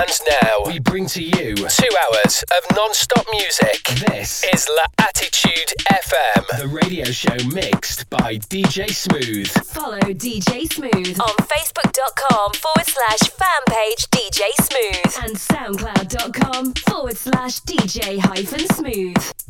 And now we bring to you two hours of non-stop music. This is L'Attitude FM, the radio show mixed by DJ Smooth. Follow DJ Smooth on Facebook.com forward slash fan page DJ Smooth and SoundCloud.com forward slash DJ hyphen Smooth.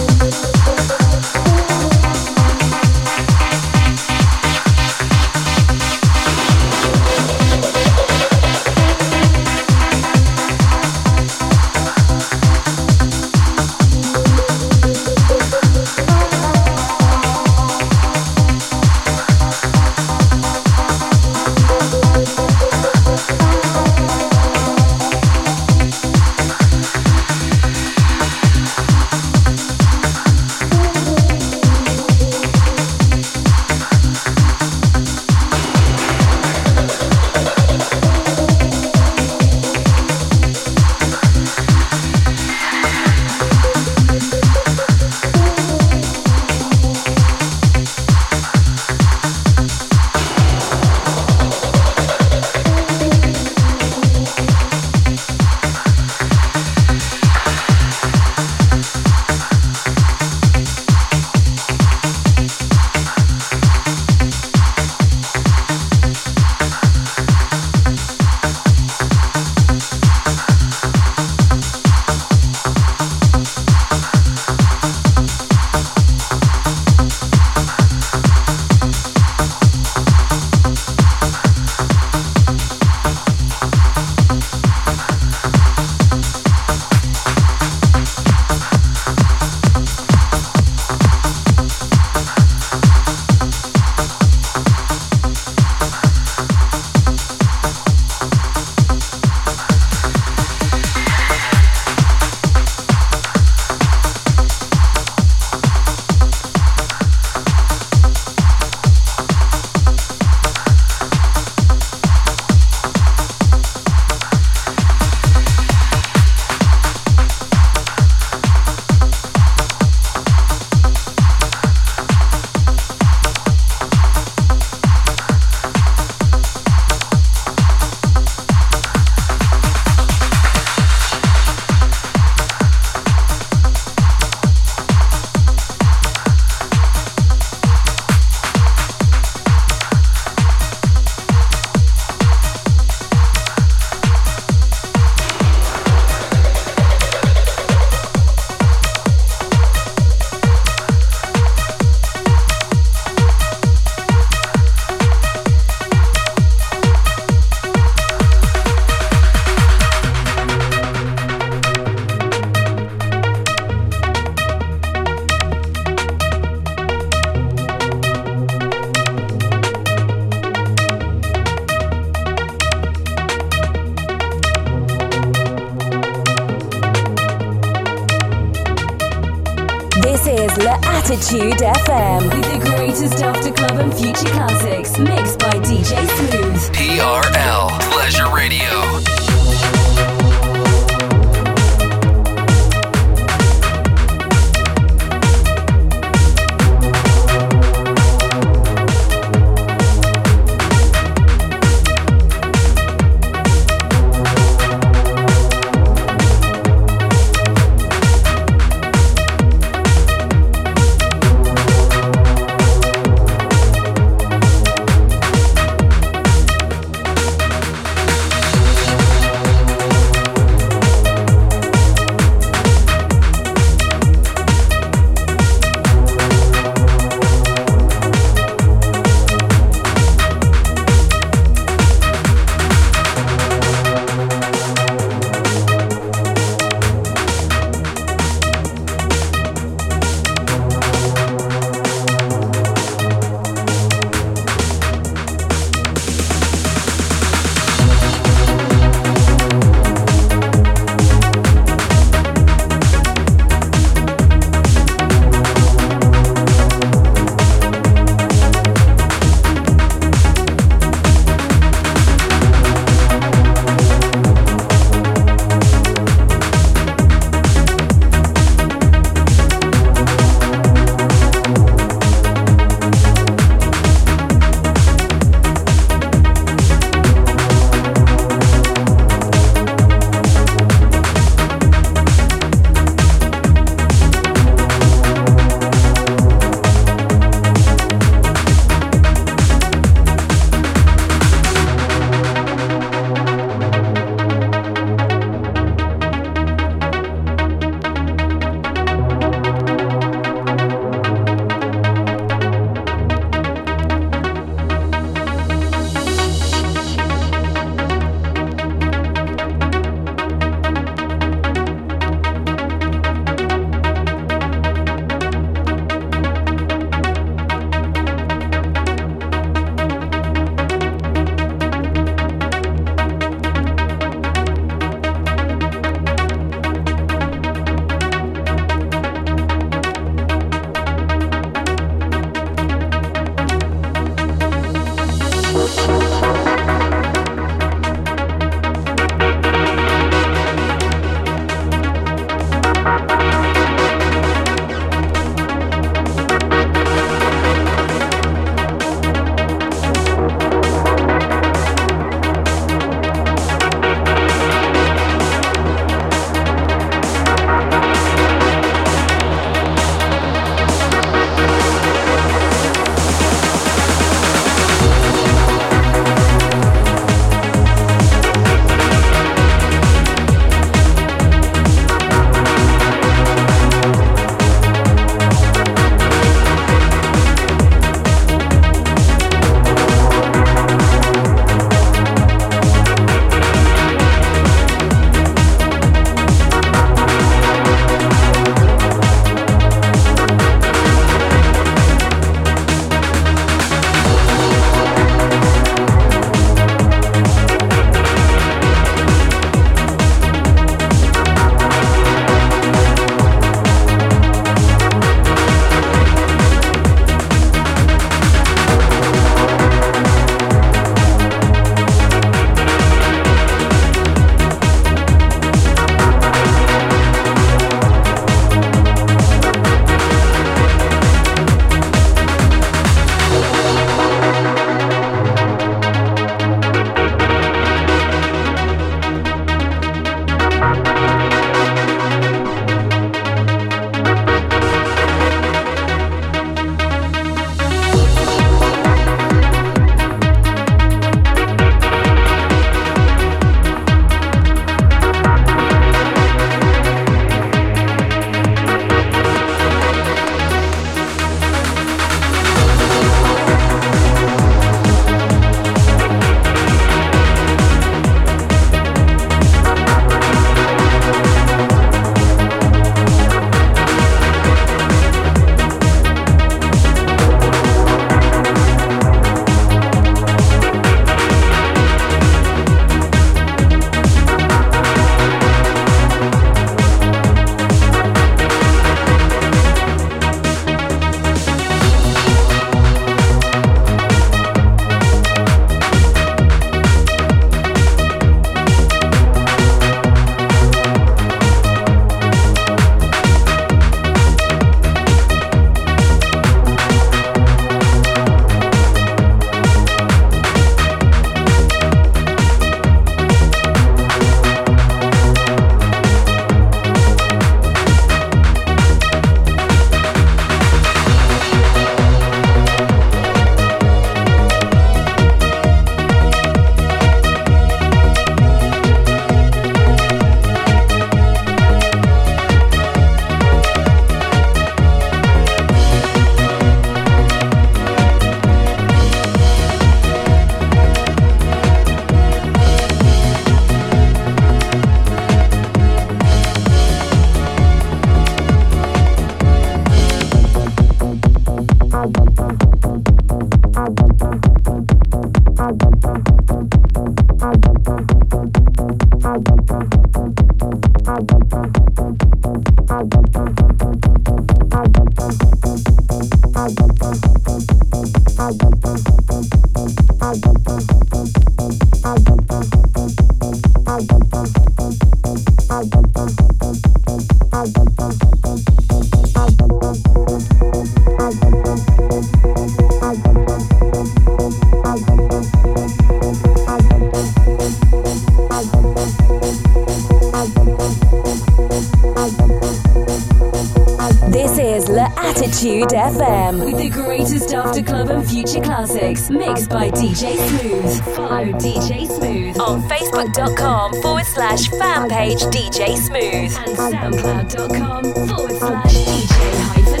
FM with the greatest after club and future classics, mixed by DJ Smooth. Follow DJ Smooth on Facebook.com forward slash fan page DJ Smooth and SoundCloud.com forward slash DJ hyphen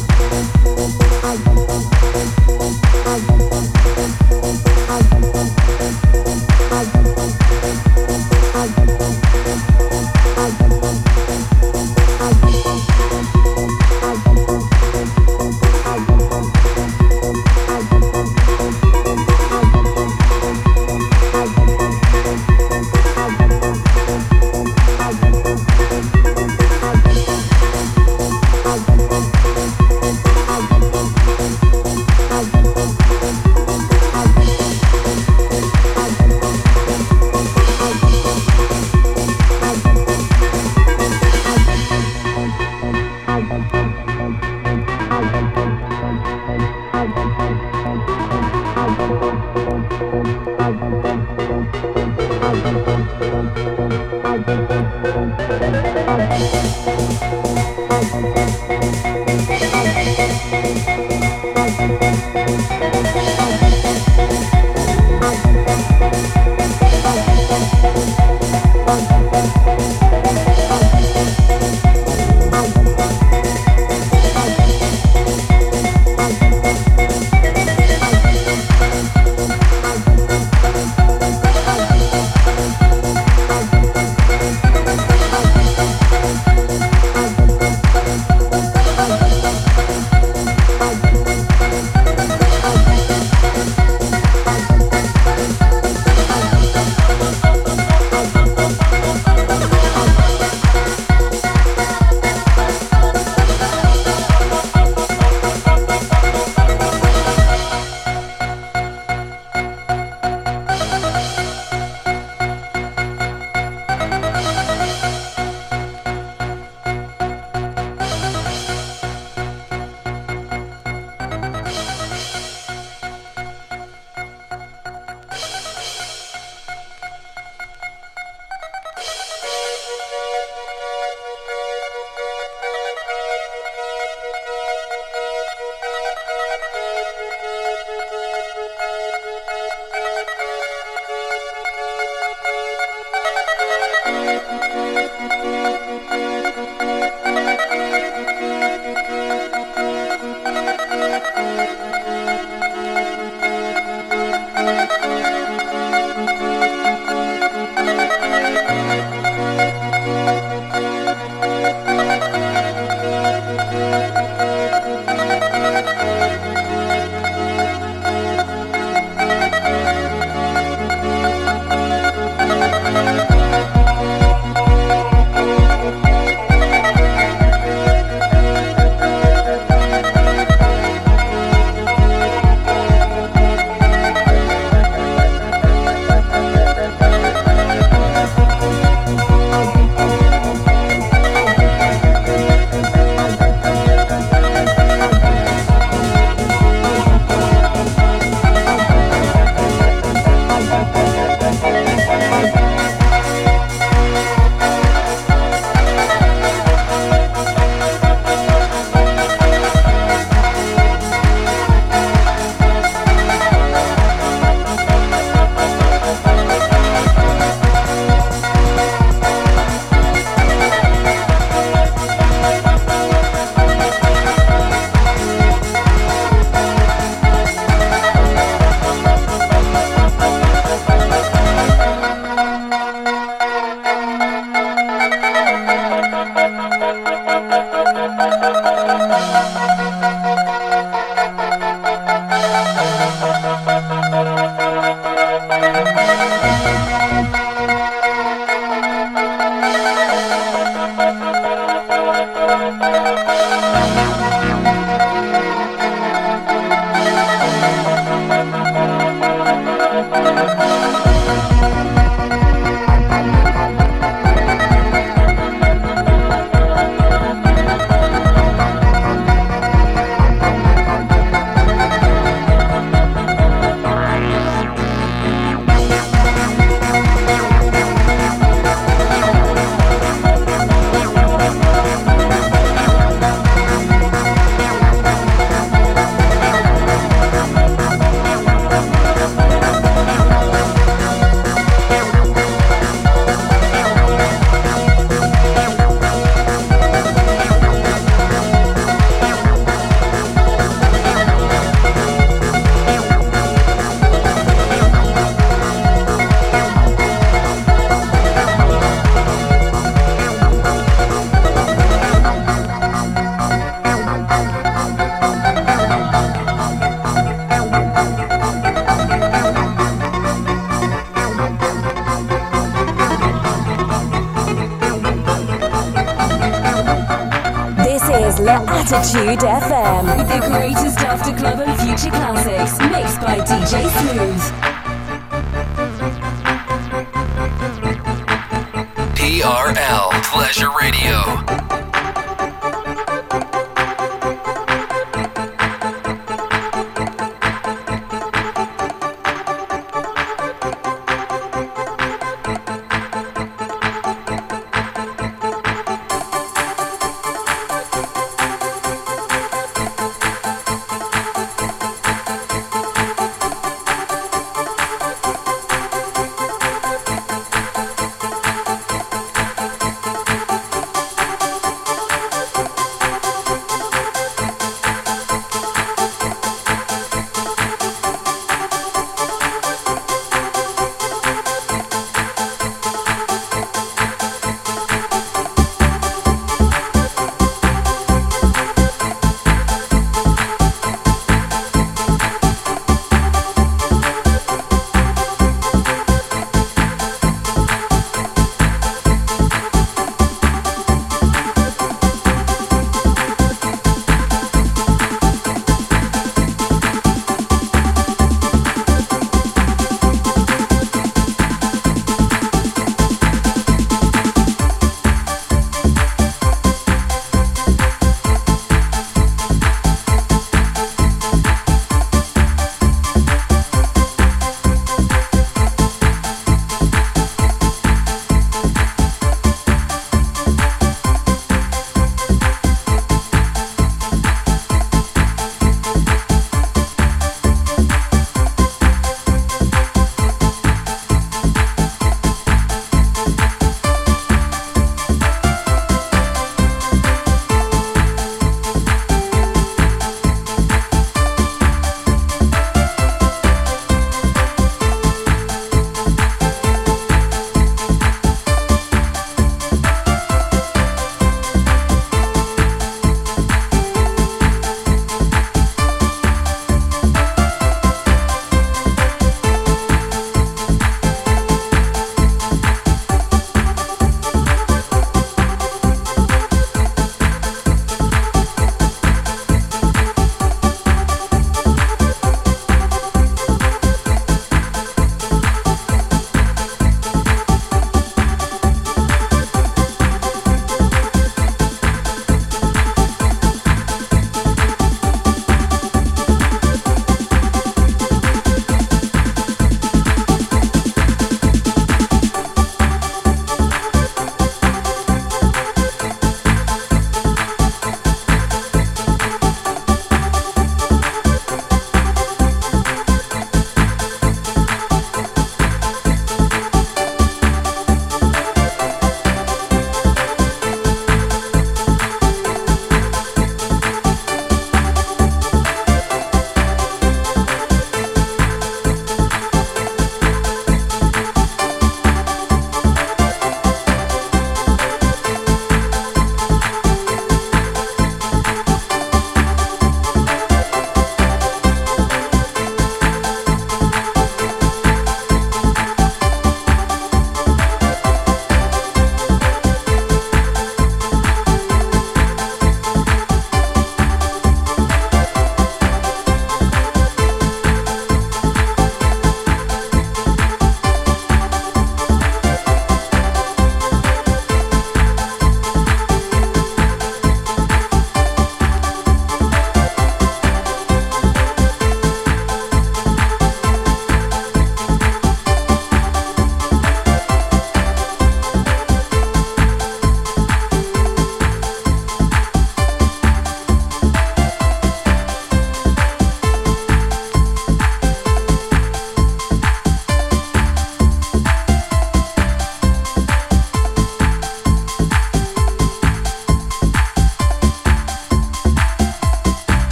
Smooth.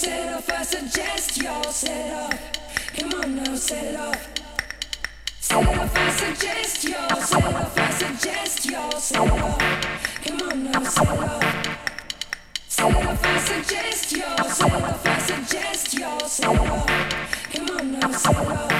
set off. I suggest y'all set off. Come on now, set off. Set off. I suggest y'all set off. I suggest y'all set off. Come on now, set off. Set off. I suggest y'all set off. I suggest y'all set off. Come on now, set off.